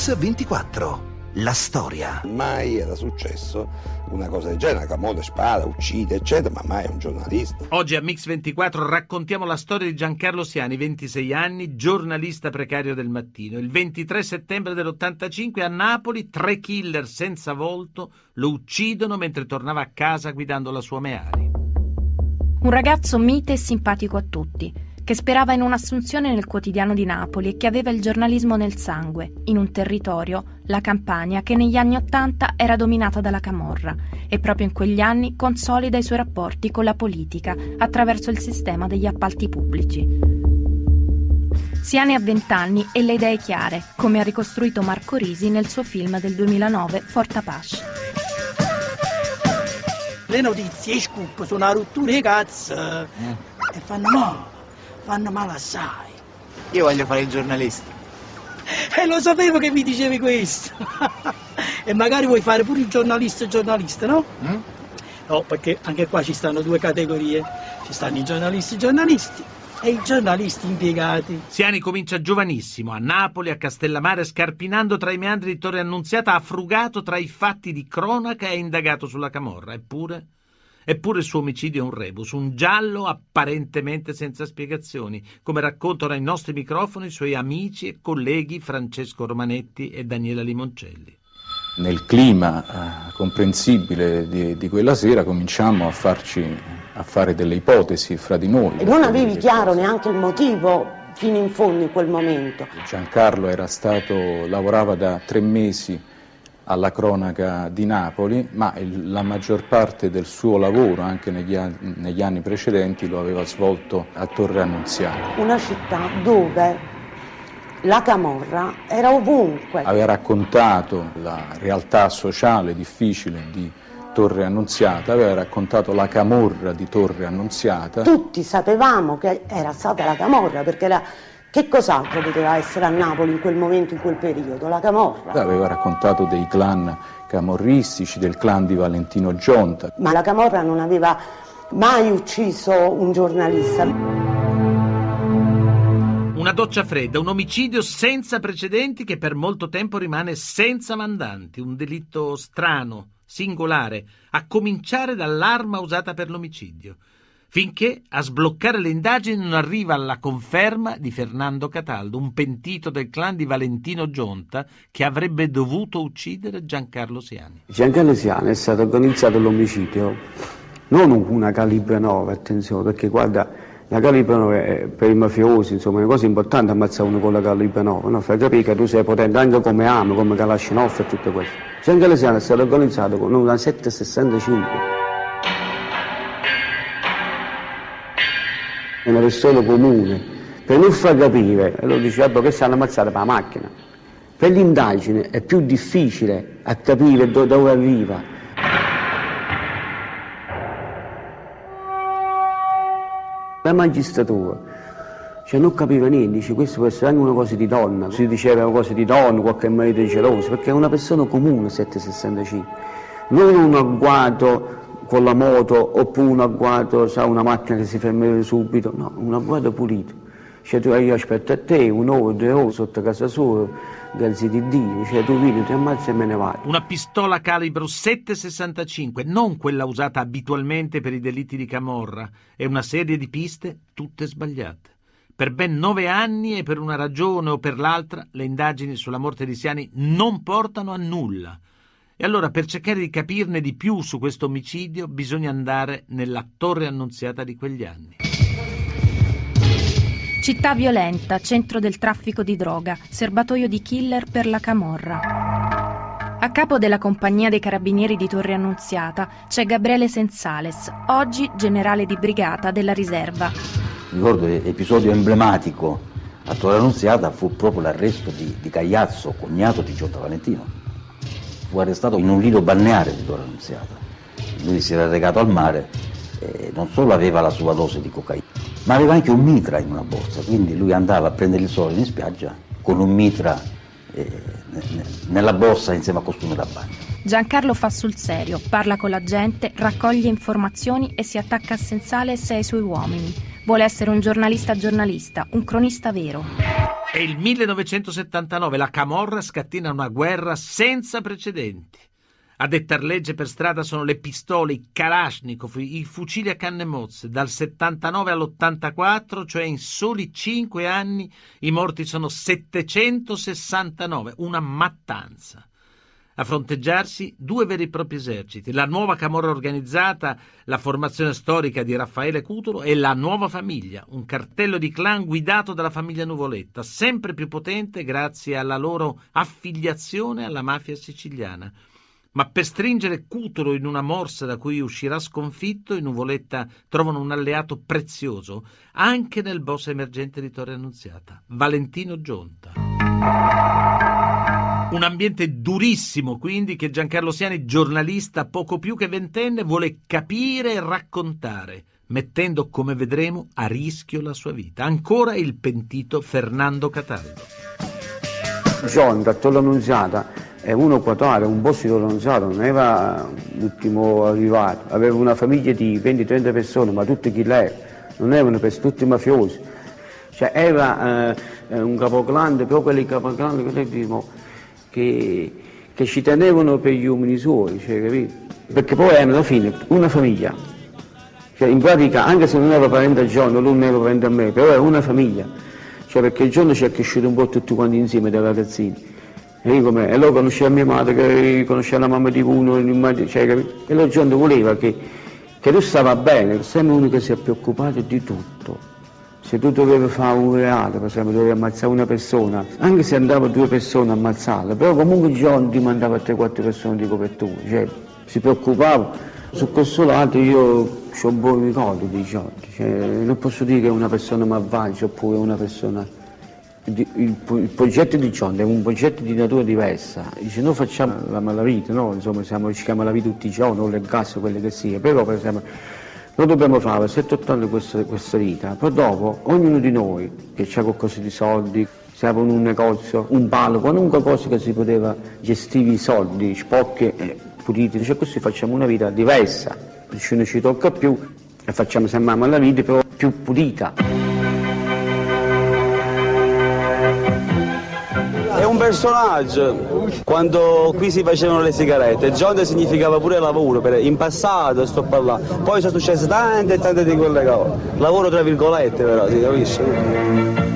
Mix 24. La storia. Mai era successo una cosa del genere, Camone spara, uccide, eccetera, ma mai è un giornalista. Oggi a Mix 24 raccontiamo la storia di Giancarlo Siani, 26 anni, giornalista precario del mattino. Il 23 settembre dell'85 a Napoli tre killer senza volto lo uccidono mentre tornava a casa guidando la sua Meari. Un ragazzo mite e simpatico a tutti che sperava in un'assunzione nel quotidiano di Napoli e che aveva il giornalismo nel sangue, in un territorio, la Campania, che negli anni Ottanta era dominata dalla Camorra e proprio in quegli anni consolida i suoi rapporti con la politica attraverso il sistema degli appalti pubblici. Siani ha 20 anni e le idee chiare, come ha ricostruito Marco Risi nel suo film del 2009 Fort Apache. Le notizie, i scoop sono una rottura di cazzo mm. e fanno male fanno male assai. Io voglio fare il giornalista. E eh, lo sapevo che mi dicevi questo. e magari vuoi fare pure il giornalista giornalista, no? Mm? No, perché anche qua ci stanno due categorie. Ci stanno i giornalisti giornalisti e i giornalisti impiegati. Siani comincia giovanissimo, a Napoli, a Castellammare, scarpinando tra i meandri di Torre Annunziata, ha frugato tra i fatti di cronaca e indagato sulla Camorra. Eppure Eppure il suo omicidio è un rebus, un giallo apparentemente senza spiegazioni, come raccontano ai nostri microfoni i suoi amici e colleghi Francesco Romanetti e Daniela Limoncelli. Nel clima eh, comprensibile di, di, quella sera cominciamo a, farci, a fare delle ipotesi fra di noi. E non avevi chiaro neanche il motivo fino in fondo in quel momento. Giancarlo era stato, lavorava da tre mesi alla cronaca di Napoli, ma il, la maggior parte del suo lavoro, anche negli, negli anni precedenti, lo aveva svolto a Torre Annunziata. Una città dove la camorra era ovunque. Aveva raccontato la realtà sociale difficile di Torre Annunziata, aveva raccontato la camorra di Torre Annunziata. Tutti sapevamo che era stata la camorra perché la che cos'altro poteva essere a Napoli in quel momento, in quel periodo? La Camorra. Aveva raccontato dei clan camorristici, del clan di Valentino Gionta. Ma la Camorra non aveva mai ucciso un giornalista. Una doccia fredda, un omicidio senza precedenti che per molto tempo rimane senza mandanti, un delitto strano, singolare, a cominciare dall'arma usata per l'omicidio finché a sbloccare le indagini non arriva la conferma di Fernando Cataldo, un pentito del clan di Valentino Gionta che avrebbe dovuto uccidere Giancarlo Siani. Giancarlo Siani è stato organizzato l'omicidio, non una calibra 9, attenzione, perché guarda, la calibra 9 è per i mafiosi, insomma, è una cosa importante ammazzare uno con la calibra 9, no? fai capire che tu sei potente anche come Amo, come Kalashnikov e tutto questo. Giancarlo Siani è stato organizzato con una 765. È una persona comune, per non far capire, e lo dice, vabbè, che stanno ammazzate per la macchina. Per l'indagine è più difficile a capire do, dove arriva. La magistratura cioè non capiva niente, dice questo può essere anche una cosa di donna, si diceva una cosa di donna, qualche marito geloso, perché è una persona comune 765, non un agguato con la moto oppure un agguato, sa, una macchina che si ferma subito, no, un agguato pulito. Cioè tu io aspetto a te un'ora, due ore sotto casa sua, grazie di Dio, cioè tu vieni, ti ammazzi e me ne vai. Una pistola calibro 7,65, non quella usata abitualmente per i delitti di Camorra, è una serie di piste tutte sbagliate. Per ben nove anni e per una ragione o per l'altra le indagini sulla morte di Siani non portano a nulla. E allora per cercare di capirne di più su questo omicidio bisogna andare nella torre annunziata di quegli anni. Città violenta, centro del traffico di droga, serbatoio di killer per la Camorra. A capo della compagnia dei carabinieri di Torre Annunziata c'è Gabriele Sensales, oggi generale di brigata della riserva. Ricordo l'episodio emblematico a Torre Annunziata fu proprio l'arresto di, di Cagliazzo, cognato di Giotto Valentino fu arrestato in un lido balneare di Torre Annunziata. Lui si era recato al mare e non solo aveva la sua dose di cocaina, ma aveva anche un mitra in una borsa, quindi lui andava a prendere il sole in spiaggia con un mitra eh, nella borsa insieme a costume da bagno. Giancarlo fa sul serio, parla con la gente, raccoglie informazioni e si attacca a Sensales e ai suoi uomini. Vuole essere un giornalista giornalista, un cronista vero. È il 1979, la Camorra scatena una guerra senza precedenti. A dettar legge per strada sono le pistole, i Kalashnikov, i fucili a canne mozze. Dal 79 all'84, cioè in soli 5 anni, i morti sono 769, una mattanza a fronteggiarsi due veri e propri eserciti, la nuova camorra organizzata, la formazione storica di Raffaele Cutolo e la nuova famiglia, un cartello di clan guidato dalla famiglia Nuvoletta, sempre più potente grazie alla loro affiliazione alla mafia siciliana. Ma per stringere Cutolo in una morsa da cui uscirà sconfitto, i Nuvoletta trovano un alleato prezioso anche nel boss emergente di Torre Annunziata, Valentino Gionta. Un ambiente durissimo, quindi, che Giancarlo Siani, giornalista poco più che ventenne, vuole capire e raccontare, mettendo, come vedremo, a rischio la sua vita. Ancora il pentito Fernando Cataldo. John, da Torre Annunziata, è uno quadrato, un boss di Torre Annunziata, non era l'ultimo arrivato, aveva una famiglia di 20-30 persone, ma tutti chi lei, non erano per tutti mafiosi. Cioè era eh, un capoclan, però quelli capoclan che noi diciamo, che, che ci tenevano per gli uomini suoi, cioè, capito? Perché poi alla fine una famiglia, cioè, in pratica anche se non era parente a John, lui non era parente a me, però era una famiglia, cioè, perché John ci è cresciuto un po' tutti quanti insieme da ragazzini. E io come, e lui conosceva mia madre, che conosceva la mamma di uno, cioè, capito? e lui John voleva che, che lui stava bene, sempre uno che si è preoccupato di tutto se tu dovevi fare un reato, per esempio dovevi ammazzare una persona, anche se andava due persone a ammazzarla, però comunque John ti mandava 3-4 persone di copertura, cioè si preoccupava. Su questo lato io ho un buon ricordo di John, cioè, non posso dire che è una persona malvagia oppure una persona... Il, il, il, progetto di John è un progetto di natura diversa, dice noi facciamo la malavita, no? Insomma siamo, ci chiama la vita tutti i giorni, o le gas, quelle che sia, però per esempio noi dobbiamo fare 7-8 anni questa, questa vita, poi dopo ognuno di noi che ha qualcosa di soldi, siamo in un negozio, un palo, qualunque cosa che si poteva gestire i soldi, sporchi e puliti, cioè così facciamo una vita diversa, non ci tocca più e facciamo sempre la vita però più pulita. Personaggio. Quando qui si facevano le sigarette, John significava pure lavoro, per, in passato sto parlando. Poi sono successe tante e tante di quelle cose. Lavoro tra virgolette però, si capisce?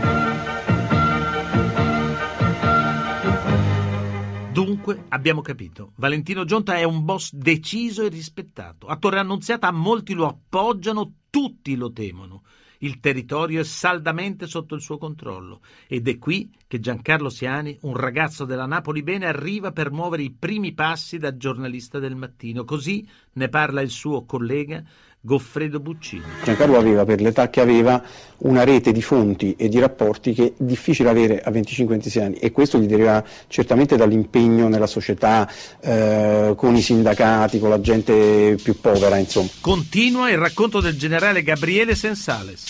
Dunque, abbiamo capito, Valentino Gionta è un boss deciso e rispettato. A Torre Annunziata molti lo appoggiano, tutti lo temono il territorio è saldamente sotto il suo controllo ed è qui che Giancarlo Siani, un ragazzo della Napoli bene, arriva per muovere i primi passi da giornalista del mattino. Così ne parla il suo collega Goffredo Buccini. Giancarlo aveva, per l'età che aveva, una rete di fonti e di rapporti che è difficile avere a 25-26 anni e questo gli deriva certamente dall'impegno nella società, eh, con i sindacati, con la gente più povera, insomma. Continua il racconto del generale Gabriele Sensales.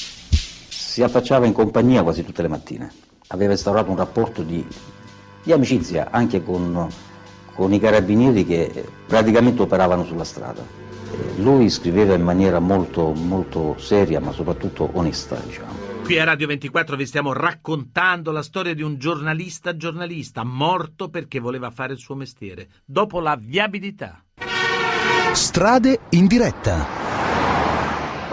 Si affacciava in compagnia quasi tutte le mattine, aveva instaurato un rapporto di, di amicizia anche con, con i carabinieri che praticamente operavano sulla strada lui scriveva in maniera molto, molto seria, ma soprattutto onesta, diciamo. Qui a Radio 24 vi stiamo raccontando la storia di un giornalista giornalista morto perché voleva fare il suo mestiere, dopo la viabilità. Strade in diretta.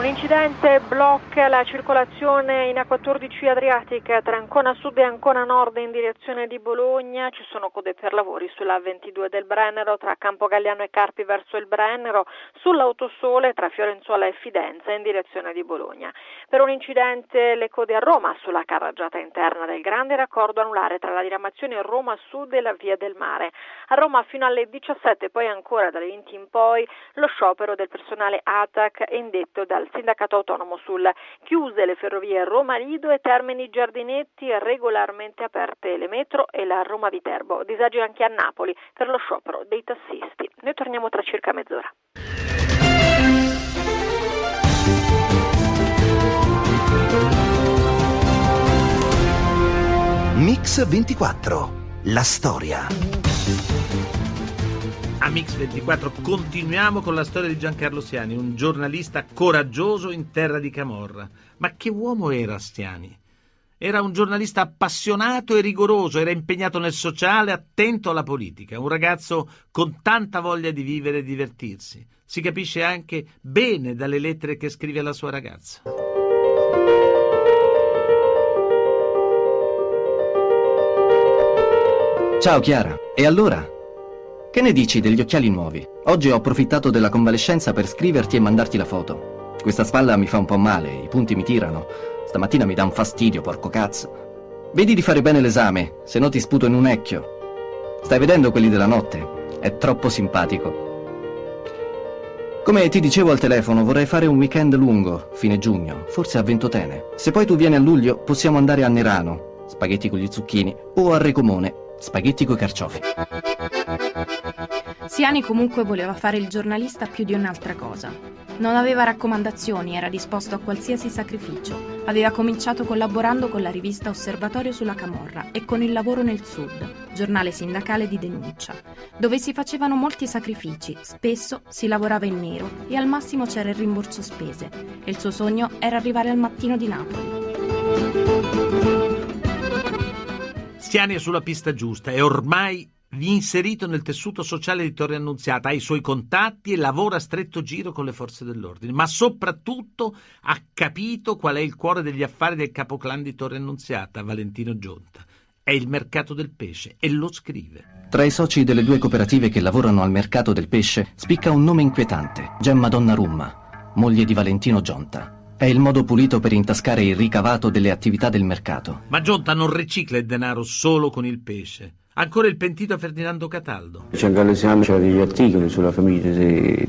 Un incidente blocca la circolazione in A14 Adriatica tra Ancona Sud e Ancona Nord in direzione di Bologna. Ci sono code per lavori sulla 22 del Brennero tra Campo Galliano e Carpi verso il Brennero, sull'autosole tra Fiorenzuola e Fidenza in direzione di Bologna. Per un incidente le code a Roma sulla carreggiata interna del Grande raccordo anulare tra la diramazione Roma Sud e la Via del Mare. A Roma fino alle 17 poi ancora dalle 20 in poi lo sciopero del personale ATAC è indetto dal sindacato autonomo sul chiuse le ferrovie Roma Lido e Termini Giardinetti regolarmente aperte le metro e la Roma Viterbo. Disagi anche a Napoli per lo sciopero dei tassisti. Noi torniamo tra circa mezz'ora. Mix 24. La storia. A Mix24 continuiamo con la storia di Giancarlo Siani, un giornalista coraggioso in terra di Camorra. Ma che uomo era Stiani? Era un giornalista appassionato e rigoroso, era impegnato nel sociale, attento alla politica, un ragazzo con tanta voglia di vivere e divertirsi. Si capisce anche bene dalle lettere che scrive alla sua ragazza. Ciao Chiara, e allora? Che ne dici degli occhiali nuovi? Oggi ho approfittato della convalescenza per scriverti e mandarti la foto. Questa spalla mi fa un po' male, i punti mi tirano. Stamattina mi dà un fastidio, porco cazzo. Vedi di fare bene l'esame, se no ti sputo in un ecchio. Stai vedendo quelli della notte? È troppo simpatico. Come ti dicevo al telefono, vorrei fare un weekend lungo, fine giugno, forse a Ventotene. Se poi tu vieni a luglio, possiamo andare a Nerano, spaghetti con gli zucchini, o a Recomone, spaghetti coi carciofi. Siani comunque voleva fare il giornalista più di un'altra cosa. Non aveva raccomandazioni, era disposto a qualsiasi sacrificio. Aveva cominciato collaborando con la rivista Osservatorio sulla Camorra e con il lavoro nel Sud, giornale sindacale di denuncia, dove si facevano molti sacrifici, spesso si lavorava in nero e al massimo c'era il rimborso spese. E il suo sogno era arrivare al mattino di Napoli. Stiani è sulla pista giusta e ormai inserito nel tessuto sociale di Torre Annunziata, ha i suoi contatti e lavora a stretto giro con le forze dell'ordine, ma soprattutto ha capito qual è il cuore degli affari del capoclan di Torre Annunziata, Valentino Gionta. È il mercato del pesce e lo scrive. Tra i soci delle due cooperative che lavorano al mercato del pesce spicca un nome inquietante, Gemma Donnarumma, moglie di Valentino Gionta. È il modo pulito per intascare il ricavato delle attività del mercato. Ma Gionta non ricicla il denaro solo con il pesce. Ancora il pentito Ferdinando Cataldo. C'è Galesiano, c'era degli articoli sulla famiglia di,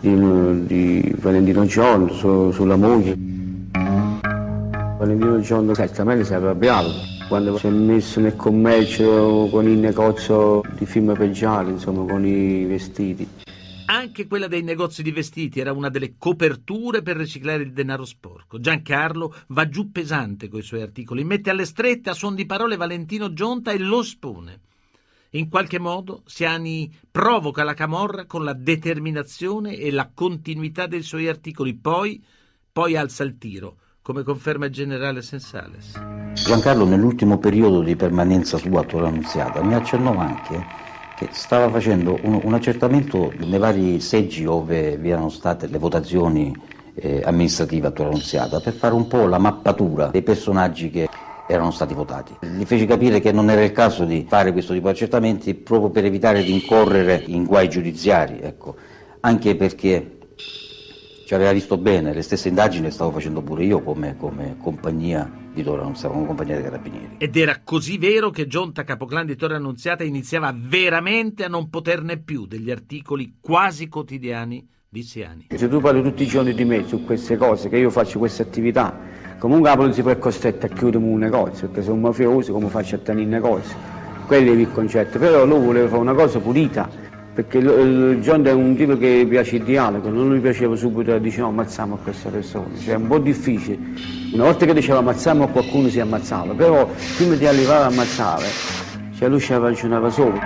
di, di Valentino Gionta, su, sulla moglie. Valentino Gionta certamente si è arrabbiato quando si è messo nel commercio con il negozio di film peggiali, insomma, con i vestiti. Anche quella dei negozi di vestiti era una delle coperture per riciclare il denaro sporco. Giancarlo va giù pesante coi suoi articoli, mette alle strette a suon di parole Valentino Gionta e lo espone. In qualche modo Siani provoca la camorra con la determinazione e la continuità dei suoi articoli, poi, poi alza il tiro, come conferma il generale Sensales. Giancarlo nell'ultimo periodo di permanenza sua a Torre Annunziata mi accennò anche che stava facendo un, un accertamento nei vari seggi dove vi erano state le votazioni eh, amministrative a Torre Annunziata per fare un po' la mappatura dei personaggi che erano stati votati. Gli feci capire che non era il caso di fare questo tipo di accertamenti proprio per evitare di incorrere in guai giudiziari, ecco. anche perché ci aveva visto bene, le stesse indagini le stavo facendo pure io come, come compagnia di Torre Annunziata, come compagnia dei carabinieri. Ed era così vero che Gionta Capoclan di Torre Annunziata iniziava veramente a non poterne più degli articoli quasi quotidiani di Siani. Se tu parli tutti i giorni di me su queste cose, che io faccio queste attività, comunque la polizia poi è costretta a chiudere un negozio, perché sono mafioso, come faccio a tenere il negozio? Quello è il concetto, però lui voleva fare una cosa pulita, perché John è un tipo che piace il dialogo, non gli piaceva subito no ammazziamo questa persona, cioè è un po' difficile. Una volta che diceva ammazziamo qualcuno si ammazzava, però prima di arrivare a ammazzare, cioè lui ci ragionava solo.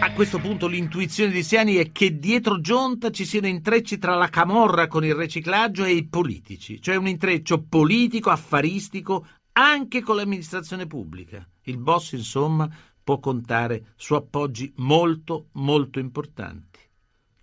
A questo punto l'intuizione di Siani è che dietro Gionta ci siano intrecci tra la camorra con il riciclaggio e i politici, cioè un intreccio politico, affaristico, anche con l'amministrazione pubblica. Il boss, insomma, può contare su appoggi molto, molto importanti.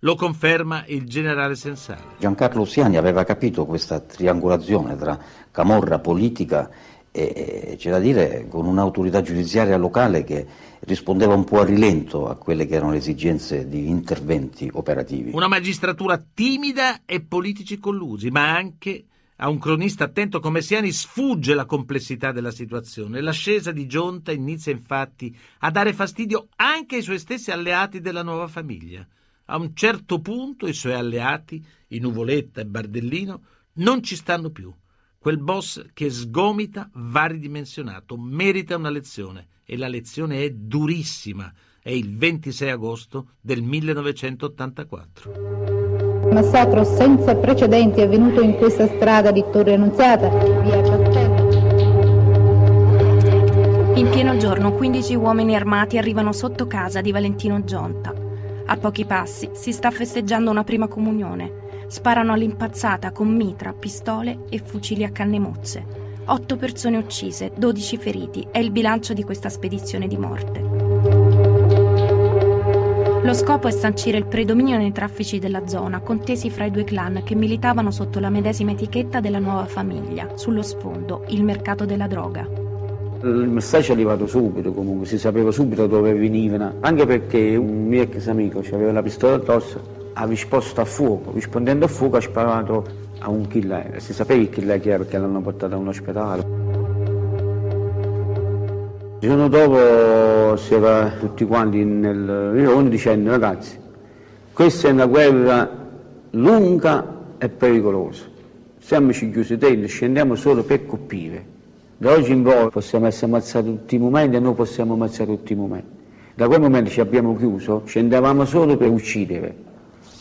Lo conferma il generale Sensale. Giancarlo Siani aveva capito questa triangolazione tra camorra politica e, c'è da dire, con un'autorità giudiziaria locale che rispondeva un po' a rilento a quelle che erano le esigenze di interventi operativi. Una magistratura timida e politici collusi, ma anche a un cronista attento come Siani sfugge la complessità della situazione. L'ascesa di Gionta inizia infatti a dare fastidio anche ai suoi stessi alleati della nuova famiglia. A un certo punto i suoi alleati, i Nuvoletta e Bardellino, non ci stanno più. Quel boss che sgomita va ridimensionato, merita una lezione e la lezione è durissima. È il 26 agosto del 1984. Massacro senza precedenti avvenuto in questa strada di Torre Annunziata, via Castello. In pieno giorno 15 uomini armati arrivano sotto casa di Valentino Gionta. A pochi passi si sta festeggiando una prima comunione. Sparano all'impazzata con mitra, pistole e fucili a canne mozze. Otto persone uccise, 12 feriti, è il bilancio di questa spedizione di morte. Lo scopo è sancire il predominio nei traffici della zona, contesi fra i due clan che militavano sotto la medesima etichetta della nuova famiglia, sullo sfondo, il mercato della droga. Il messaggio è arrivato subito comunque, si sapeva subito dove venivano, anche perché un mio ex amico aveva la pistola addosso, ha risposto a fuoco, rispondendo a fuoco ha sparato a un killer, si sapeva il killer chi era perché l'hanno portato a un ospedale. Il giorno dopo si era tutti quanti nel rione dicendo ragazzi, questa è una guerra lunga e pericolosa, siamo chiusi dentro, scendiamo solo per colpire. Da oggi in poi possiamo essere ammazzati tutti i momenti e noi possiamo ammazzare tutti i momenti. Da quel momento ci abbiamo chiuso, scendevamo solo per uccidere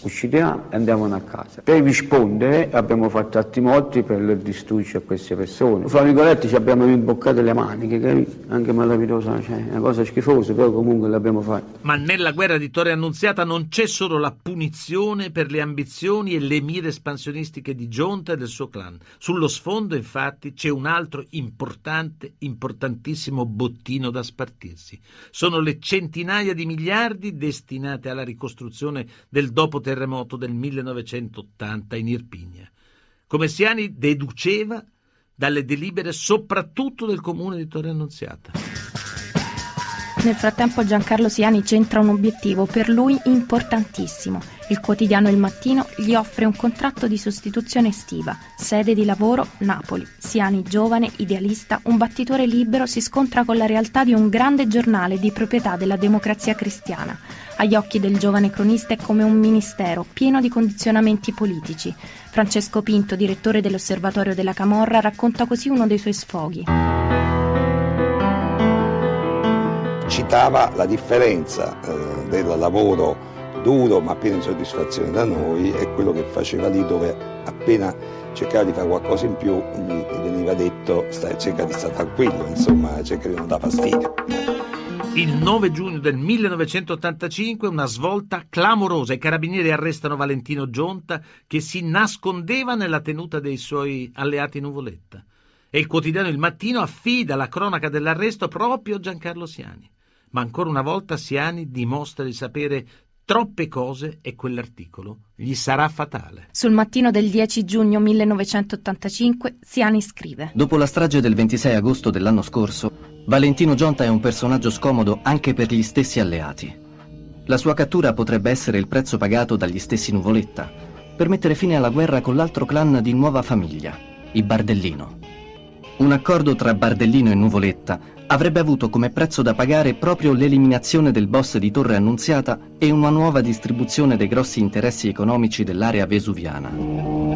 uccidiamo e andiamo a casa. Per rispondere abbiamo fatto atti morti per distruggere queste persone. Fra virgolette ci abbiamo rimboccato le maniche, capito? Anche malavitosa, cioè, una cosa schifosa, però comunque l'abbiamo fatta. Ma nella guerra di Torre Annunziata non c'è solo la punizione per le ambizioni e le mire espansionistiche di Gionta e del suo clan. Sullo sfondo, infatti, c'è un altro importante, importantissimo bottino da spartirsi. Sono le centinaia di miliardi destinate alla ricostruzione del dopo terremoto terremoto del 1980 in Irpinia. Come Siani deduceva dalle delibere soprattutto del comune di Torre Annunziata. Nel frattempo Giancarlo Siani centra un obiettivo per lui importantissimo. Il quotidiano Il Mattino gli offre un contratto di sostituzione estiva, sede di lavoro Napoli. Siani, giovane, idealista, un battitore libero, si scontra con la realtà di un grande giornale di proprietà della democrazia cristiana. Agli occhi del giovane cronista è come un ministero pieno di condizionamenti politici. Francesco Pinto, direttore dell'Osservatorio della Camorra, racconta così uno dei suoi sfoghi citava la differenza eh, del lavoro duro ma pieno di soddisfazione da noi e quello che faceva lì dove appena cercava di fare qualcosa in più gli veniva detto stai, cerca di stare tranquillo, insomma cerca di non dare fastidio. Il 9 giugno del 1985 una svolta clamorosa. I carabinieri arrestano Valentino Gionta che si nascondeva nella tenuta dei suoi alleati Nuvoletta. E il quotidiano Il Mattino affida la cronaca dell'arresto proprio a Giancarlo Siani ma ancora una volta Siani dimostra di sapere troppe cose e quell'articolo gli sarà fatale. Sul mattino del 10 giugno 1985 Siani scrive Dopo la strage del 26 agosto dell'anno scorso, Valentino Gionta è un personaggio scomodo anche per gli stessi alleati. La sua cattura potrebbe essere il prezzo pagato dagli stessi Nuvoletta per mettere fine alla guerra con l'altro clan di nuova famiglia, i Bardellino. Un accordo tra Bardellino e Nuvoletta avrebbe avuto come prezzo da pagare proprio l'eliminazione del boss di Torre Annunziata e una nuova distribuzione dei grossi interessi economici dell'area vesuviana.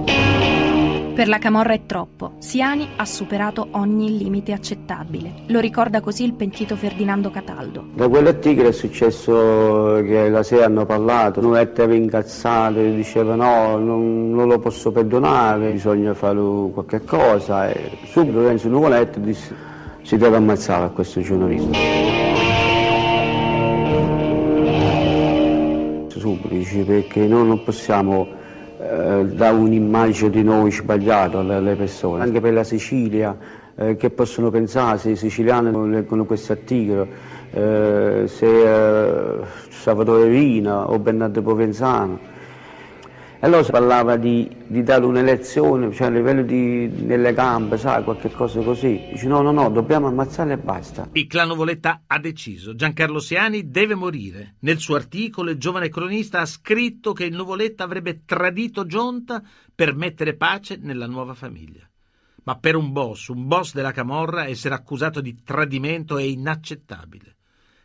Per la Camorra è troppo. Siani ha superato ogni limite accettabile. Lo ricorda così il pentito Ferdinando Cataldo. Da quell'articolo è successo che la sera hanno parlato, Nuetta era incazzato, diceva no, non, non, lo posso perdonare, bisogna fare qualche cosa. E subito Renzo Nuvoletta disse si deve ammazzare a questo giornalismo. Subito dice perché noi non possiamo eh, dare un'immagine di noi sbagliato alle, persone, anche per la Sicilia, eh, che possono pensare se i siciliani non leggono questo articolo, eh, se eh, Salvatore Rina o Bernardo Provenzano allora si parlava di, di dare un'elezione, cioè a livello di, delle gambe, sai, qualche cosa così. Dice no, no, no, dobbiamo ammazzarle e basta. Il clan Nuvoletta ha deciso. Giancarlo Siani deve morire. Nel suo articolo il giovane cronista ha scritto che il Nuvoletta avrebbe tradito Gionta per mettere pace nella nuova famiglia. Ma per un boss, un boss della Camorra, essere accusato di tradimento è inaccettabile.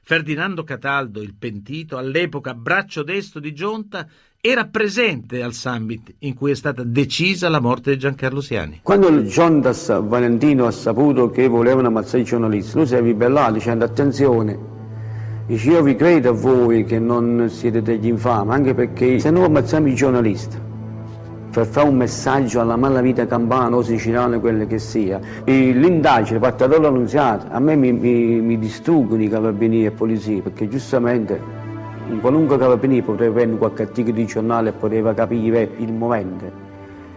Ferdinando Cataldo, il pentito, all'epoca braccio destro di Gionta, era presente al summit in cui è stata decisa la morte di Giancarlo Siani. Quando il Giondas Valentino ha saputo che volevano ammazzare i giornalisti, lui si è ribellato dicendo attenzione, dice io vi credo a voi che non siete degli infami, anche perché se noi ammazziamo i giornalisti per fare un messaggio alla malavita campana o siciliana, quelle che sia. L'indagine fatta dall'annunziata, a me mi, mi, mi distruggono i carabinieri e polizia, perché giustamente un qualunque carabiniere poteva prendere qualche articolo di giornale e poteva capire il momento.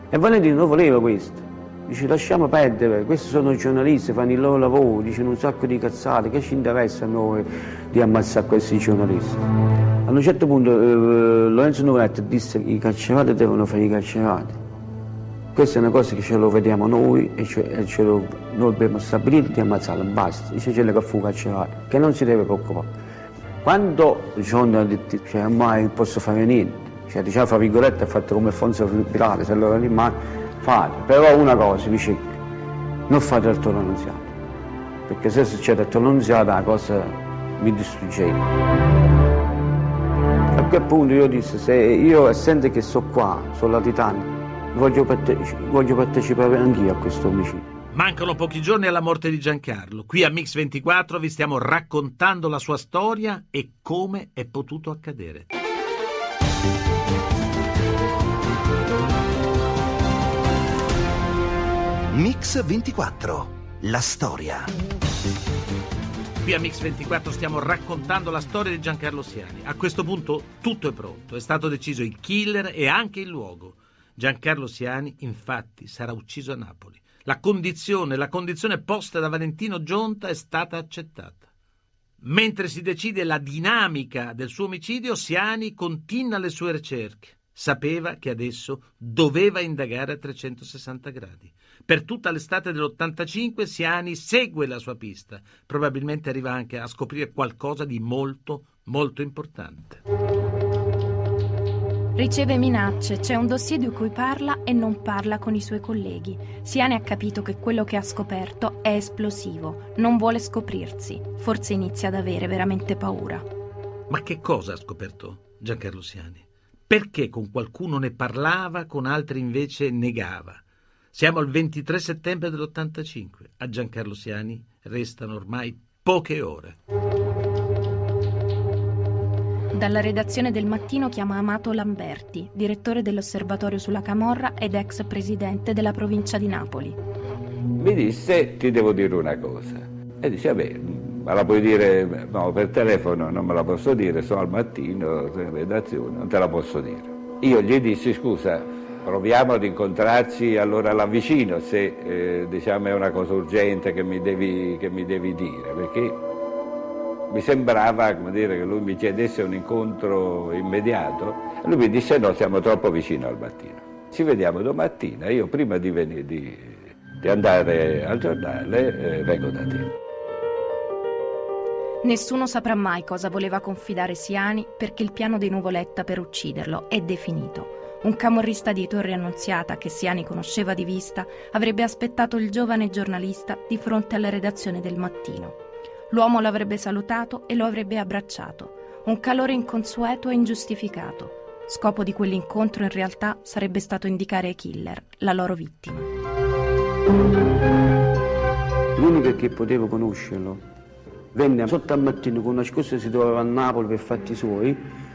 E Valentino non voleva questo. Dice lasciamo perdere, questi sono giornalisti, fanno il loro lavoro, dicono un sacco di cazzate, che ci interessa a noi di ammazzare questi giornalisti? A un certo punto eh, Lorenzo Nuvoletta disse che i carcerati devono fare i carcerati. Questa è una cosa che ce lo vediamo noi e, ce, e ce lo, noi abbiamo stabilito di ammazzarlo, basta, dice quello che fu carcerato, che non si deve preoccupare. Quando John ha detto, cioè, ormai non posso fare niente, cioè diciamo fra virgolette ha fatto come Fonso Pirale, se lo rimane fate, però una cosa vi dico, non fate il toro annunziato, perché se succede il toro annunziato la cosa mi distruggeva. A quel punto io dissi, se io essendo che so qua, sono latitante, voglio, parte- voglio partecipare anch'io a questo omicidio. Mancano pochi giorni alla morte di Giancarlo. Qui a Mix 24 vi stiamo raccontando la sua storia e come è potuto accadere. Mix 24. La storia. Qui a Mix 24 stiamo raccontando la storia di Giancarlo Siani. A questo punto tutto è pronto, è stato deciso il killer e anche il luogo. Giancarlo Siani, infatti, sarà ucciso a Napoli. La condizione, la condizione posta da Valentino Gionta è stata accettata. Mentre si decide la dinamica del suo omicidio, Siani continua le sue ricerche. Sapeva che adesso doveva indagare a 360 gradi. Per tutta l'estate dell'85 Siani segue la sua pista. Probabilmente arriva anche a scoprire qualcosa di molto, molto importante. Riceve minacce, c'è un dossier di cui parla e non parla con i suoi colleghi. Siani ha capito che quello che ha scoperto è esplosivo, non vuole scoprirsi, forse inizia ad avere veramente paura. Ma che cosa ha scoperto Giancarlo Siani? Perché con qualcuno ne parlava, con altri invece negava? Siamo al 23 settembre dell'85. A Giancarlo Siani restano ormai poche ore. Dalla redazione del mattino chiama Amato Lamberti, direttore dell'Osservatorio sulla Camorra ed ex presidente della provincia di Napoli. Mi disse, ti devo dire una cosa. E dice, vabbè, me la puoi dire, no, per telefono non me la posso dire, sono al mattino, sono in redazione, non te la posso dire. Io gli dissi, scusa, proviamo ad incontrarci allora l'avvicino se eh, diciamo è una cosa urgente che mi devi, che mi devi dire, perché mi sembrava dire, che lui mi chiedesse un incontro immediato e lui mi disse no, siamo troppo vicino al mattino. Ci vediamo domattina, io prima di, venire, di, di andare al giornale eh, vengo da te. Nessuno saprà mai cosa voleva confidare Siani perché il piano dei Nuvoletta per ucciderlo è definito. Un camorrista di Torre Annunziata che Siani conosceva di vista avrebbe aspettato il giovane giornalista di fronte alla redazione del mattino. L'uomo l'avrebbe salutato e lo avrebbe abbracciato. Un calore inconsueto e ingiustificato. Scopo di quell'incontro in realtà sarebbe stato indicare ai killer la loro vittima. L'unico che potevo conoscerlo venne sotto al mattino con una scusa si trovava a Napoli per fatti suoi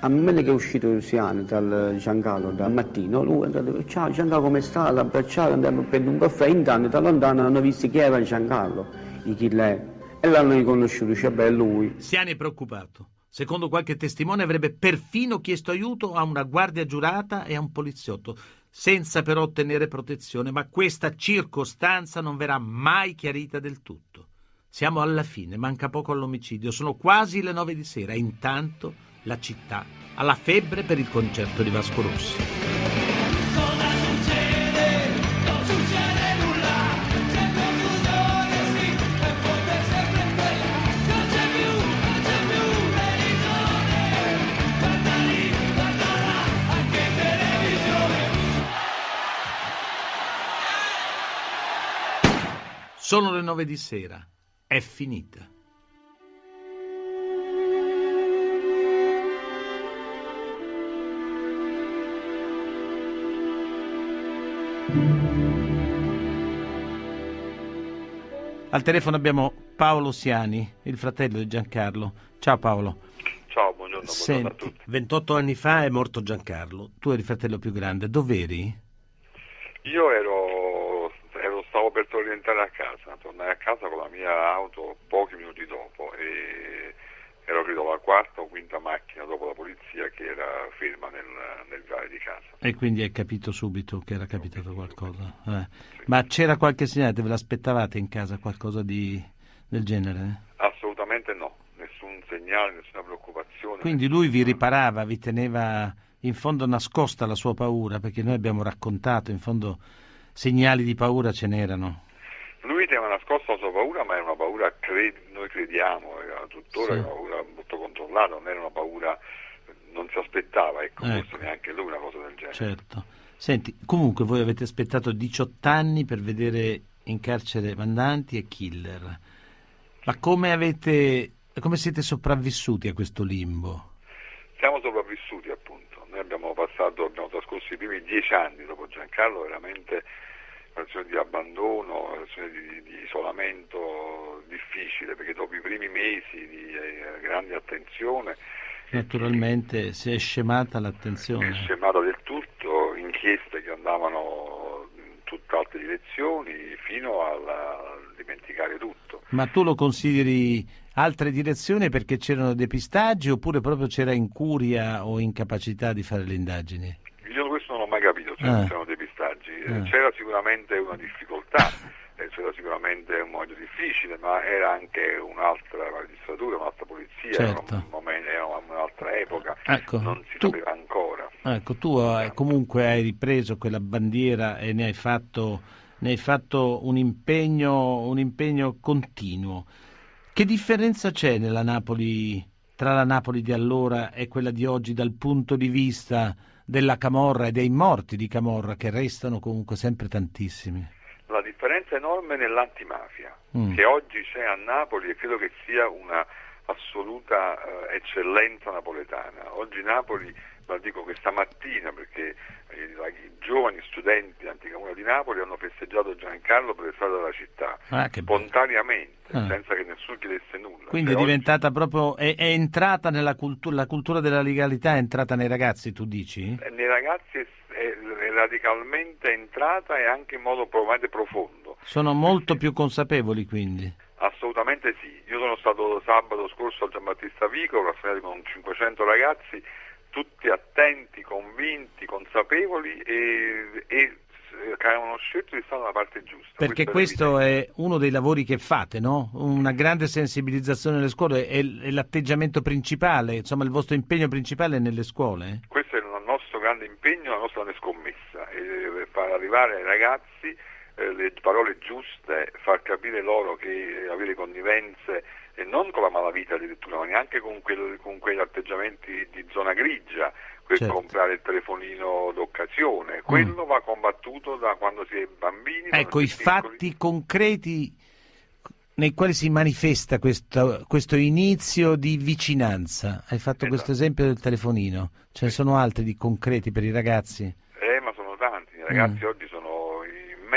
a me che è uscito Siani dal Giancarlo dal mattino lui è andato ciao Giancarlo come sta? L'abbracciato andiamo a prendere un caffè. Intanto da lontano hanno visto chi era Giancarlo i killer e l'hanno riconosciuto cioè beh lui. Siani è preoccupato. Secondo qualche testimone avrebbe perfino chiesto aiuto a una guardia giurata e a un poliziotto, senza però ottenere protezione, ma questa circostanza non verrà mai chiarita del tutto. Siamo alla fine, manca poco all'omicidio, sono quasi le nove di sera intanto la città ha la febbre per il concerto di Vasco Rossi. Sono le nove di sera, è finita. Al telefono abbiamo Paolo Siani, il fratello di Giancarlo. Ciao Paolo. Ciao, buongiorno, buongiorno a Senti, tutti. 28 anni fa è morto Giancarlo. Tu eri il fratello più grande. Dov'eri? Io ero, ero- stavo per orientare a casa, tornai a casa con la mia auto pochi minuti dopo e ero credo la quarta o quinta macchina dopo la polizia che era ferma nel, nel viale di casa. E quindi hai capito subito che era capitato qualcosa. Eh. Ma c'era qualche segnale? Ve l'aspettavate in casa qualcosa di, del genere? Assolutamente no, nessun segnale, nessuna preoccupazione. Quindi lui vi riparava, vi teneva in fondo nascosta la sua paura, perché noi abbiamo raccontato, in fondo segnali di paura ce n'erano. Lui teneva nascosta la sua paura, ma era una paura, cre- noi crediamo, era tuttora Sì. una paura molto controllata, non era una paura, non si aspettava, ecco, Ecco. forse neanche lui una cosa del genere. Certo. Senti, comunque voi avete aspettato 18 anni per vedere in carcere mandanti e killer. Ma come avete come siete sopravvissuti a questo limbo? Siamo sopravvissuti appunto, noi abbiamo passato, abbiamo trascorso i primi dieci anni dopo Giancarlo veramente situazione di abbandono, una situazione di, di isolamento difficile perché dopo i primi mesi di eh, grande attenzione Naturalmente si è scemata è l'attenzione. scemata del tutto, inchieste che andavano in tutt'altre direzioni fino alla- a dimenticare tutto. Ma tu lo consideri altre direzioni perché c'erano depistaggi oppure proprio c'era incuria o incapacità di fare le indagini? Io questo non l'ho mai capito, c'erano depistaggi. Eh, Ah. C'era sicuramente una difficoltà, eh, c'era sicuramente un momento difficile, ma era anche un'altra magistratura, un'altra polizia, era, Certo. un momento, era un'altra epoca, Ecco, non si tu- sapeva ancora. Ecco, tu hai- comunque hai ripreso quella bandiera e ne hai fatto, ne hai fatto un, impegno, un impegno continuo. Che differenza c'è nella Napoli, tra la Napoli di allora e quella di oggi dal punto di vista della Camorra e dei morti di Camorra, che restano comunque sempre tantissimi? La differenza enorme nell'antimafia, Mm. che oggi c'è a Napoli e credo che sia una assoluta eh, eccellenza napoletana. Oggi Napoli, la dico questa mattina perché eh, i giovani studenti dell'Antica di Napoli hanno festeggiato Giancarlo per le strade della città, Ah, spontaneamente, Ah. senza che nessuno chiedesse nulla. Quindi è Cioè, oggi- diventata proprio, è, è entrata nella cultura, la cultura della legalità è entrata nei ragazzi, tu dici? eh, nei ragazzi è, è- è radicalmente entrata e anche in modo probabilmente profondo. Sono molto più consapevoli quindi. Assolutamente sì, io sono stato sabato scorso al Giambattista Vico, rassegnati con 500 ragazzi, tutti attenti, convinti, consapevoli e, e eh, che avevano scelto di stare dalla parte giusta. Perché Questo questo è uno dei lavori che fate, no? Una grande sensibilizzazione nelle scuole è, l'atteggiamento principale, insomma il vostro impegno principale nelle scuole. Questo è il nostro grande impegno, la nostra grande scommessa, far arrivare ai ragazzi le parole giuste, far capire loro che eh, avere connivenze e non con la malavita addirittura, ma neanche con, quel- con quegli atteggiamenti di zona grigia, per Certo. comprare il telefonino d'occasione, quello va combattuto da quando si è bambini. Ecco, i piccoli. fatti concreti nei quali si manifesta questo, questo inizio di vicinanza. Hai fatto Esatto. questo esempio del telefonino, ce ne sono altri di concreti per i ragazzi? Eh, ma sono tanti, i ragazzi Mm. oggi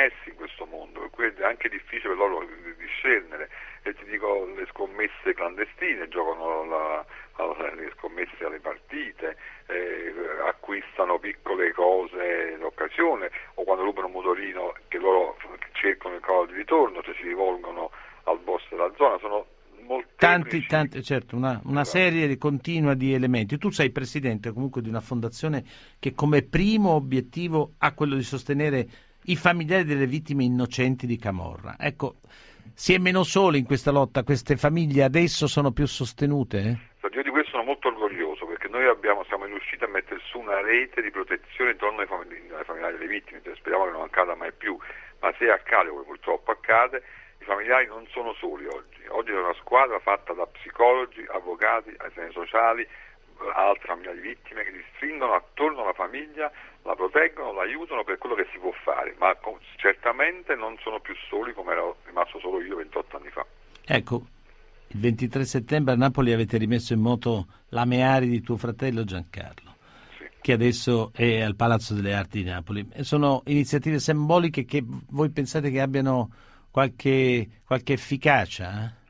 immersi in questo mondo, per cui è anche difficile per loro discernere. E ti dico, le scommesse clandestine, giocano la- alla- le scommesse alle partite, eh, acquistano piccole cose d'occasione, o quando rubano un motorino che loro cercano il cavallo di ritorno, cioè si rivolgono al boss della zona, sono. Tanti, tanti, certo, una, una serie continua di elementi. Tu sei presidente comunque di una fondazione che come primo obiettivo ha quello di sostenere i familiari delle vittime innocenti di Camorra. Ecco, si è meno soli in questa lotta, queste famiglie adesso sono più sostenute? Io di questo sono molto orgoglioso perché noi abbiamo, siamo riusciti a mettere su una rete di protezione intorno ai famigli, ai familiari delle vittime, cioè, speriamo che non accada mai più, ma se accade, come purtroppo accade, i familiari non sono soli oggi, oggi è una squadra fatta da psicologi, avvocati, assistenti sociali, altre famiglie di vittime che si stringono attorno alla famiglia, la proteggono, la aiutano per quello che si può fare, ma certamente non sono più soli come ero rimasto solo io 28 anni fa. Ecco, il 23 settembre a Napoli avete rimesso in moto la Meari di tuo fratello Giancarlo, che adesso è al Palazzo delle Arti di Napoli. E sono iniziative simboliche che voi pensate che abbiano qualche, qualche efficacia? eh?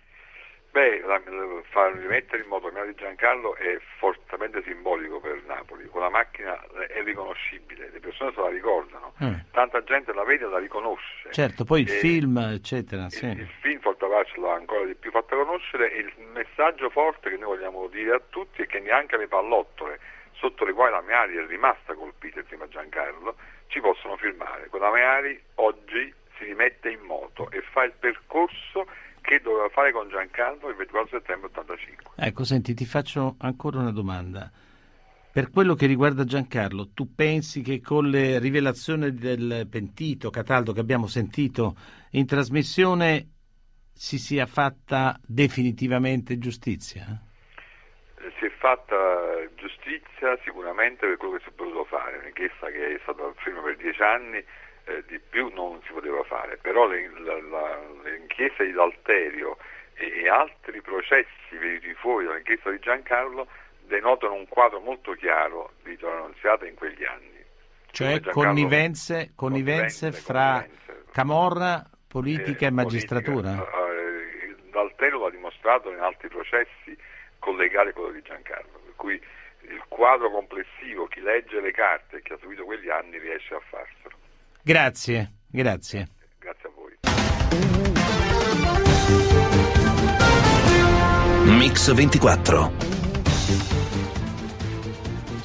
Rimettere in moto la di Giancarlo è fortemente simbolico per Napoli. Quella macchina è riconoscibile, le persone se la ricordano, Mm. tanta gente la vede e la riconosce. Certo, poi il E film, eccetera. il, sì. il film porta avercelo ancora di più fatta conoscere e il messaggio forte che noi vogliamo dire a tutti è che neanche le pallottole sotto le quali la Meari è rimasta colpita insieme a Giancarlo ci possono firmare. Con la Meari oggi si rimette in moto e fa il percorso che doveva fare con Giancarlo il 24 settembre 85. Ecco, senti, ti faccio ancora una domanda. Per quello che riguarda Giancarlo, tu pensi che con le rivelazioni del pentito Cataldo che abbiamo sentito in trasmissione si sia fatta definitivamente giustizia? Eh, si è fatta giustizia sicuramente per quello che si è potuto fare, un'inchiesta che è stata ferma per dieci anni, eh, di più non si poteva fare, però le, inchieste di Dalterio e, e altri processi venuti fuori dall'inchiesta di Giancarlo denotano un quadro molto chiaro di Vittorio Annunziata in quegli anni. Cioè connivenze, connivenze, fra connivenze. Camorra, politica eh, e magistratura? Politica, eh, Daltero l'ha dimostrato in altri processi collegati a quello di Giancarlo, per cui il quadro complessivo, chi legge le carte e chi ha subito quegli anni riesce a farselo. Grazie, grazie. Grazie a voi. Mix 24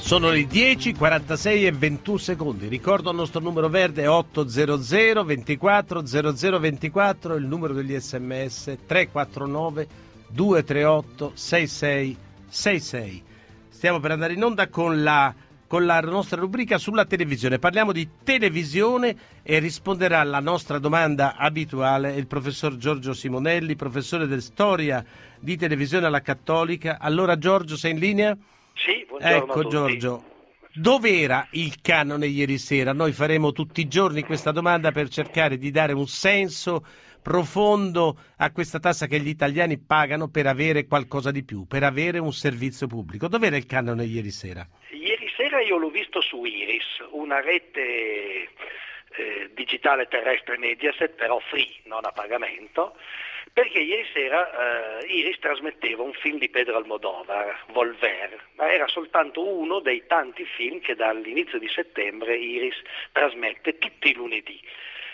sono le 10, 46 e 21 secondi. Ricordo il nostro numero verde 800 24 0024, il numero degli sms 349 238 6666. Stiamo per andare in onda con la, con la nostra rubrica sulla televisione. Parliamo di televisione e risponderà alla nostra domanda abituale il professor Giorgio Simonelli, professore di storia di televisione alla Cattolica. Allora Giorgio, sei in linea? Sì, buongiorno Ecco Giorgio, dov'era il canone ieri sera? Noi faremo tutti i giorni questa domanda per cercare di dare un senso profondo a questa tassa che gli italiani pagano per avere qualcosa di più, per avere un servizio pubblico. Dov'era il canone ieri sera? Sera io l'ho visto su Iris, una rete eh, digitale terrestre Mediaset, però free, non a pagamento perché ieri sera eh, Iris trasmetteva un film di Pedro Almodovar, Volver, ma era soltanto uno dei tanti film che dall'inizio di settembre Iris trasmette tutti i lunedì.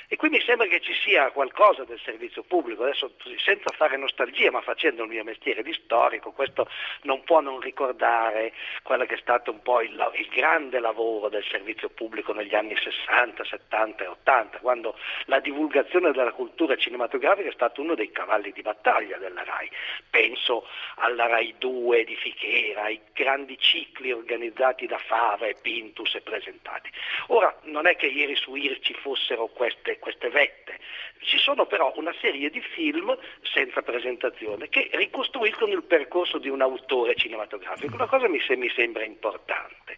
E qui mi sembra che ci sia qualcosa del servizio pubblico, adesso senza fare nostalgia, ma facendo il mio mestiere di storico, questo non può non ricordare quello che è stato un po' il, il grande lavoro del servizio pubblico negli anni 60, 70 e 80, quando la divulgazione della cultura cinematografica è stato uno dei cavalli di battaglia della RAI. Penso alla RAI 2 di Fichera, ai grandi cicli organizzati da Fava e Pintus e presentati. Ora, non è che ieri su IR ci fossero queste queste vette. Ci sono però una serie di film senza presentazione che ricostruiscono il percorso di un autore cinematografico, una cosa mi, se, mi sembra importante.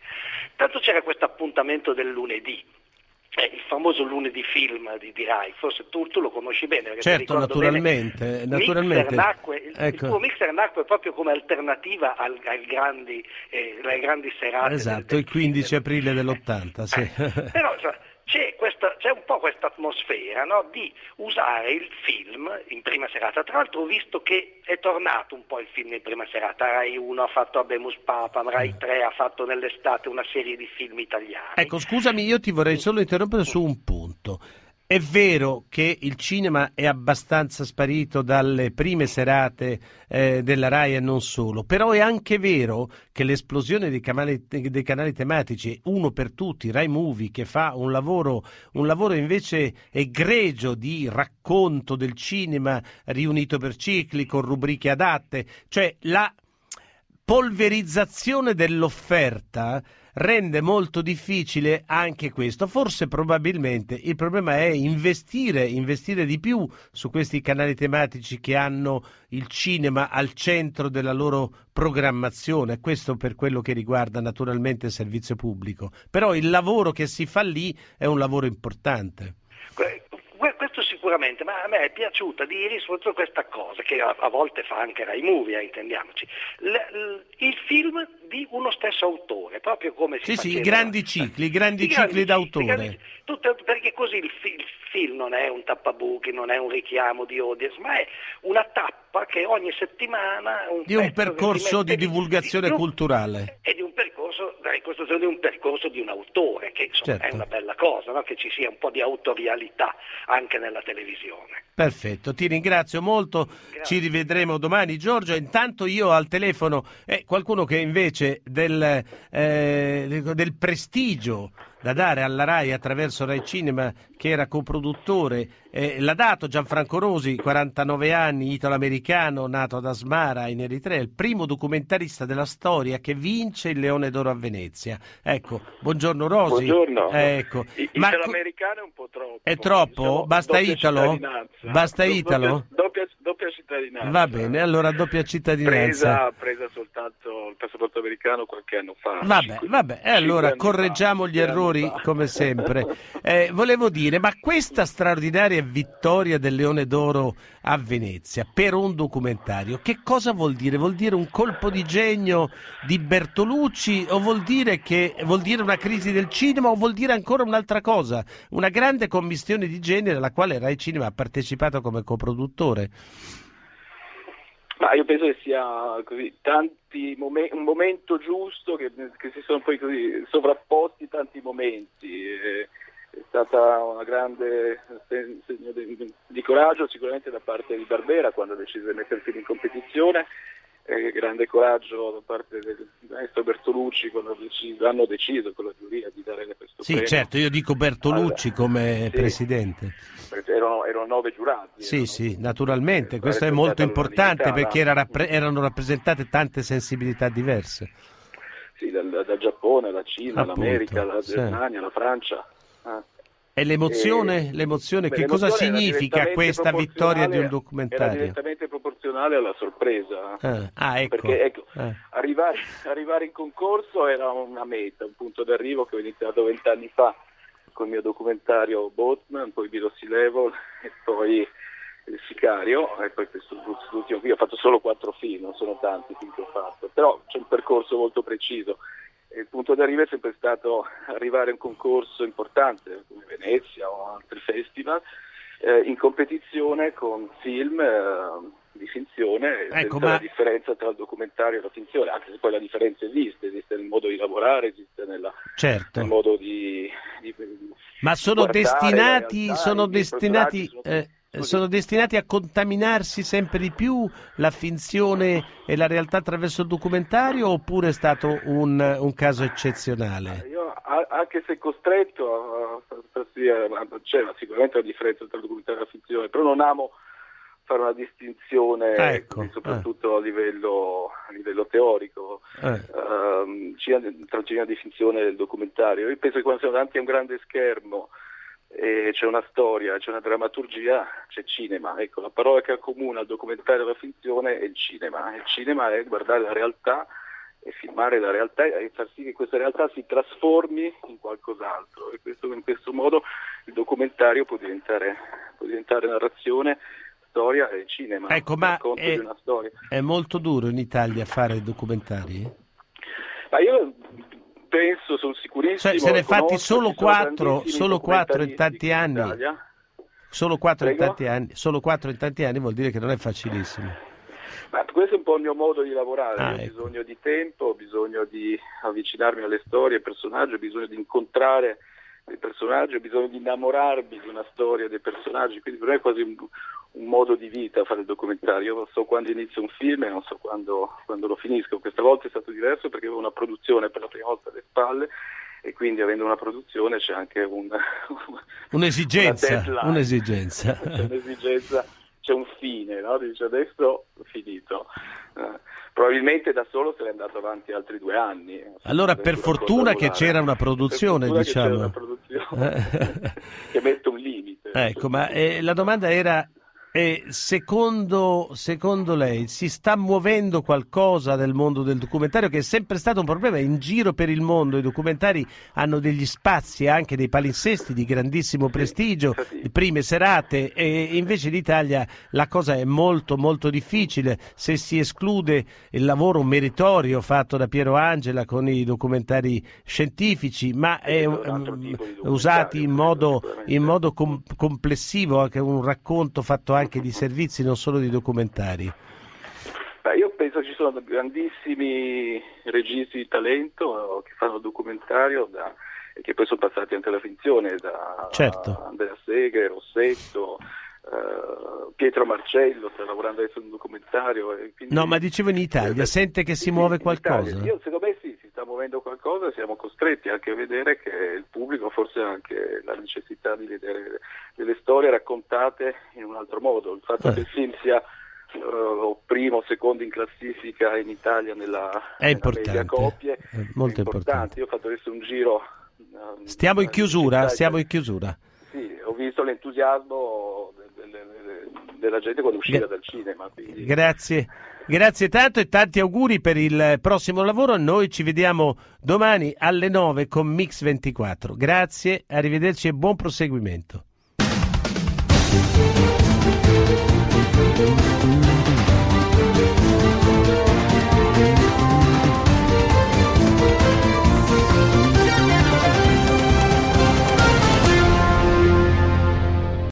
Tanto c'era questo appuntamento del lunedì, eh, il famoso lunedì film di, di Rai, forse tu, tu, lo conosci bene. Certo, naturalmente. Bene. naturalmente. Nacque, il, ecco. il tuo mixer nacque proprio come alternativa al, al grandi, eh, alle grandi serate. Esatto, il 15 aprile dell'80, sì. Eh, però, cioè, c'è, questa, c'è, un po' questa atmosfera no? di usare il film in prima serata. Tra l'altro ho visto che è tornato un po' il film in prima serata. Rai 1 ha fatto Abemus Papam, Rai 3 ha fatto nell'estate una serie di film italiani. Ecco, scusami, io ti vorrei solo interrompere su un punto. È vero che il cinema è abbastanza sparito dalle prime serate eh, della RAI e non solo, però è anche vero che l'esplosione dei canali, dei canali tematici, uno per tutti, RAI Movie, che fa un lavoro, un lavoro invece egregio di racconto del cinema riunito per cicli, con rubriche adatte, cioè la polverizzazione dell'offerta rende molto difficile anche questo. Forse probabilmente il problema è investire, investire di più su questi canali tematici che hanno il cinema al centro della loro programmazione. Questo per quello che riguarda naturalmente il servizio pubblico. Però il lavoro che si fa lì è un lavoro importante sicuramente, ma a me è piaciuta di ieri soprattutto questa cosa, che a, a volte fa anche Rai Movie, eh, intendiamoci. L, l, il film di uno stesso autore, proprio come si Sì, sì, i faceva- grandi cicli, i grandi I grandi cicli d'autore. grandi- tutto- perché così il, il film non è un tappabuchi, non è un richiamo di audience, ma è una tappa che ogni settimana un Di un percorso di divulgazione di culturale. e di un percorso, la ricostruzione di un percorso di un autore, che insomma Certo. è una bella cosa, no? che ci sia un po' di autorialità anche nella televisione. Perfetto, ti ringrazio molto, ci rivedremo domani Giorgio. Intanto io al telefono eh, qualcuno che invece del, eh, del prestigio da dare alla RAI attraverso Rai Cinema che era coproduttore, eh, l'ha dato Gianfranco Rosi, 49 anni, italo-americano, nato ad Asmara in Eritrea, il primo documentarista della storia che vince il Leone d'Oro a Venezia. Ecco, buongiorno Rosi. Buongiorno. Ecco. I- Ma Italo-americano è un po' troppo. è troppo? Diciamo, Basta Italo? Basta Do- Italo? Doppia, doppia cittadinanza. Va bene, allora doppia cittadinanza. Presa, presa soltanto il passaporto americano qualche anno fa. Vabbè, vabbè, e allora correggiamo gli errori come sempre. Eh, volevo dire, ma questa straordinaria vittoria del Leone d'Oro a Venezia per un documentario, che cosa vuol dire? Vuol dire un colpo di genio di Bertolucci o vuol dire, che, vuol dire una crisi del cinema o vuol dire ancora un'altra cosa? Una grande commistione di genere alla quale Rai Cinema ha partecipato come coproduttore. Ma io penso che sia così, momen- un momento giusto che, che si sono poi così sovrapposti tanti momenti. eh, è stata una grande se- segno di, coraggio sicuramente da parte di Barbera quando ha deciso di film in competizione, eh, grande coraggio da parte del maestro Bertolucci quando deciso- hanno deciso con la giuria di dare questo Sì, premio. certo, io dico Bertolucci come sì. presidente. Erano, erano nove giurati. Sì, sì, naturalmente, questo è molto importante perché era rappre- erano rappresentate tante sensibilità diverse. Sì, dal, dal Giappone, alla Cina, Appunto, all'America, alla sì. Germania, alla Francia. Eh. E l'emozione, l'emozione, Beh, che cosa l'emozione era significa questa vittoria di un proporzionale- Era documentario? direttamente proporzionale alla sorpresa. Ah, ah, ecco. Perché ecco, Eh. arrivare, arrivare in concorso era una meta, un punto d'arrivo che ho iniziato vent'anni fa con il mio documentario Boatman, poi Birossi Level e poi Il Sicario e poi questo l'ultimo qui ho fatto solo quattro film, non sono tanti film che ho fatto, però c'è un percorso molto preciso. Il punto d'arrivo è sempre stato arrivare a un concorso importante come Venezia o altri festival eh, in competizione con film eh, di finzione Ecco, ma- la differenza tra il documentario e la finzione, anche se poi la differenza esiste, esiste nel modo di lavorare, esiste nella- Certo. nel modo di, di- Ma sono guardare destinati, realtà, sono destinati, personaggi eh, sono destinati a contaminarsi sempre di più la finzione e la realtà attraverso il documentario oppure è stato un, un caso eccezionale? Io, a- anche se costretto, eh, c'è sicuramente una differenza tra il documentario e la finzione, però non amo fare una distinzione, Ah, ecco, così, soprattutto a, livello, a livello teorico, Eh. cinema- tra il cinema di finzione e il documentario. Io penso che quando siamo davanti a un grande schermo e c'è una storia, c'è una drammaturgia, c'è cinema. Ecco, la parola che accomuna il documentario e la finzione è il cinema. Il cinema è guardare la realtà e filmare la realtà e far sì che questa realtà si trasformi in qualcos'altro. E questo- in questo modo il documentario può diventare, può diventare narrazione, storia e cinema. Ecco, ma è, di una storia. è molto duro in Italia fare documentari? Ma io penso, sono sicurissimo. Cioè, se ne fatti solo quattro, solo quattro in tanti anni. Solo quattro, in tanti anni, solo quattro in tanti anni vuol dire che non è facilissimo. Ma questo è un po' il mio modo di lavorare, Ah, ho ecco. bisogno di tempo, ho bisogno di avvicinarmi alle storie, ai personaggi, ho bisogno di incontrare dei personaggi, ho bisogno di innamorarmi di una storia dei personaggi, quindi per me è quasi un, un modo di vita fare il documentario, io non so quando inizio un film e non so quando, quando lo finisco, questa volta è stato diverso perché avevo una produzione per la prima volta alle spalle e quindi avendo una produzione c'è anche un, Un'esigenza, un'esigenza. c'è un'esigenza, c'è un fine, no? Dice adesso finito. Eh, probabilmente da solo sarei andato avanti altri due anni. Allora, per fortuna che c'era una produzione, fortuna che c'era diciamo. una produzione che mette un limite. ecco, ma eh, la domanda era E secondo, secondo, lei si sta muovendo qualcosa nel mondo del documentario che è sempre stato un problema in giro per il mondo? I documentari hanno degli spazi anche dei palinsesti di grandissimo prestigio sì, prime serate e invece in Italia la cosa è molto molto difficile. Se si esclude il lavoro meritorio fatto da Piero Angela con i documentari scientifici ma è, um, usati in modo, in modo com- complessivo anche un racconto fatto anche anche di servizi, non solo di documentari? Beh, io penso ci sono grandissimi registi di talento che fanno documentario da, e che poi sono passati anche alla finzione, da certo. Andrea Segre, Rossetto, Uh, Pietro Marcello sta lavorando adesso in un documentario. Quindi... No, ma dicevo in Italia, eh, sente che si muove qualcosa? Io, secondo me sta muovendo qualcosa, siamo costretti anche a vedere che il pubblico forse ha anche la necessità di vedere delle storie raccontate in un altro modo. Il fatto eh. che il film sia uh, primo o secondo in classifica in Italia nella, è importante, coppie è molto è importante. importante. Io ho fatto adesso un giro. Uh, Stiamo in chiusura, siamo in chiusura. Sì, ho visto l'entusiasmo della gente quando usciva dal cinema. Quindi... Grazie. Grazie tanto e tanti auguri per il prossimo lavoro. Noi ci vediamo domani alle 9 con Mix 24. Grazie, arrivederci e buon proseguimento.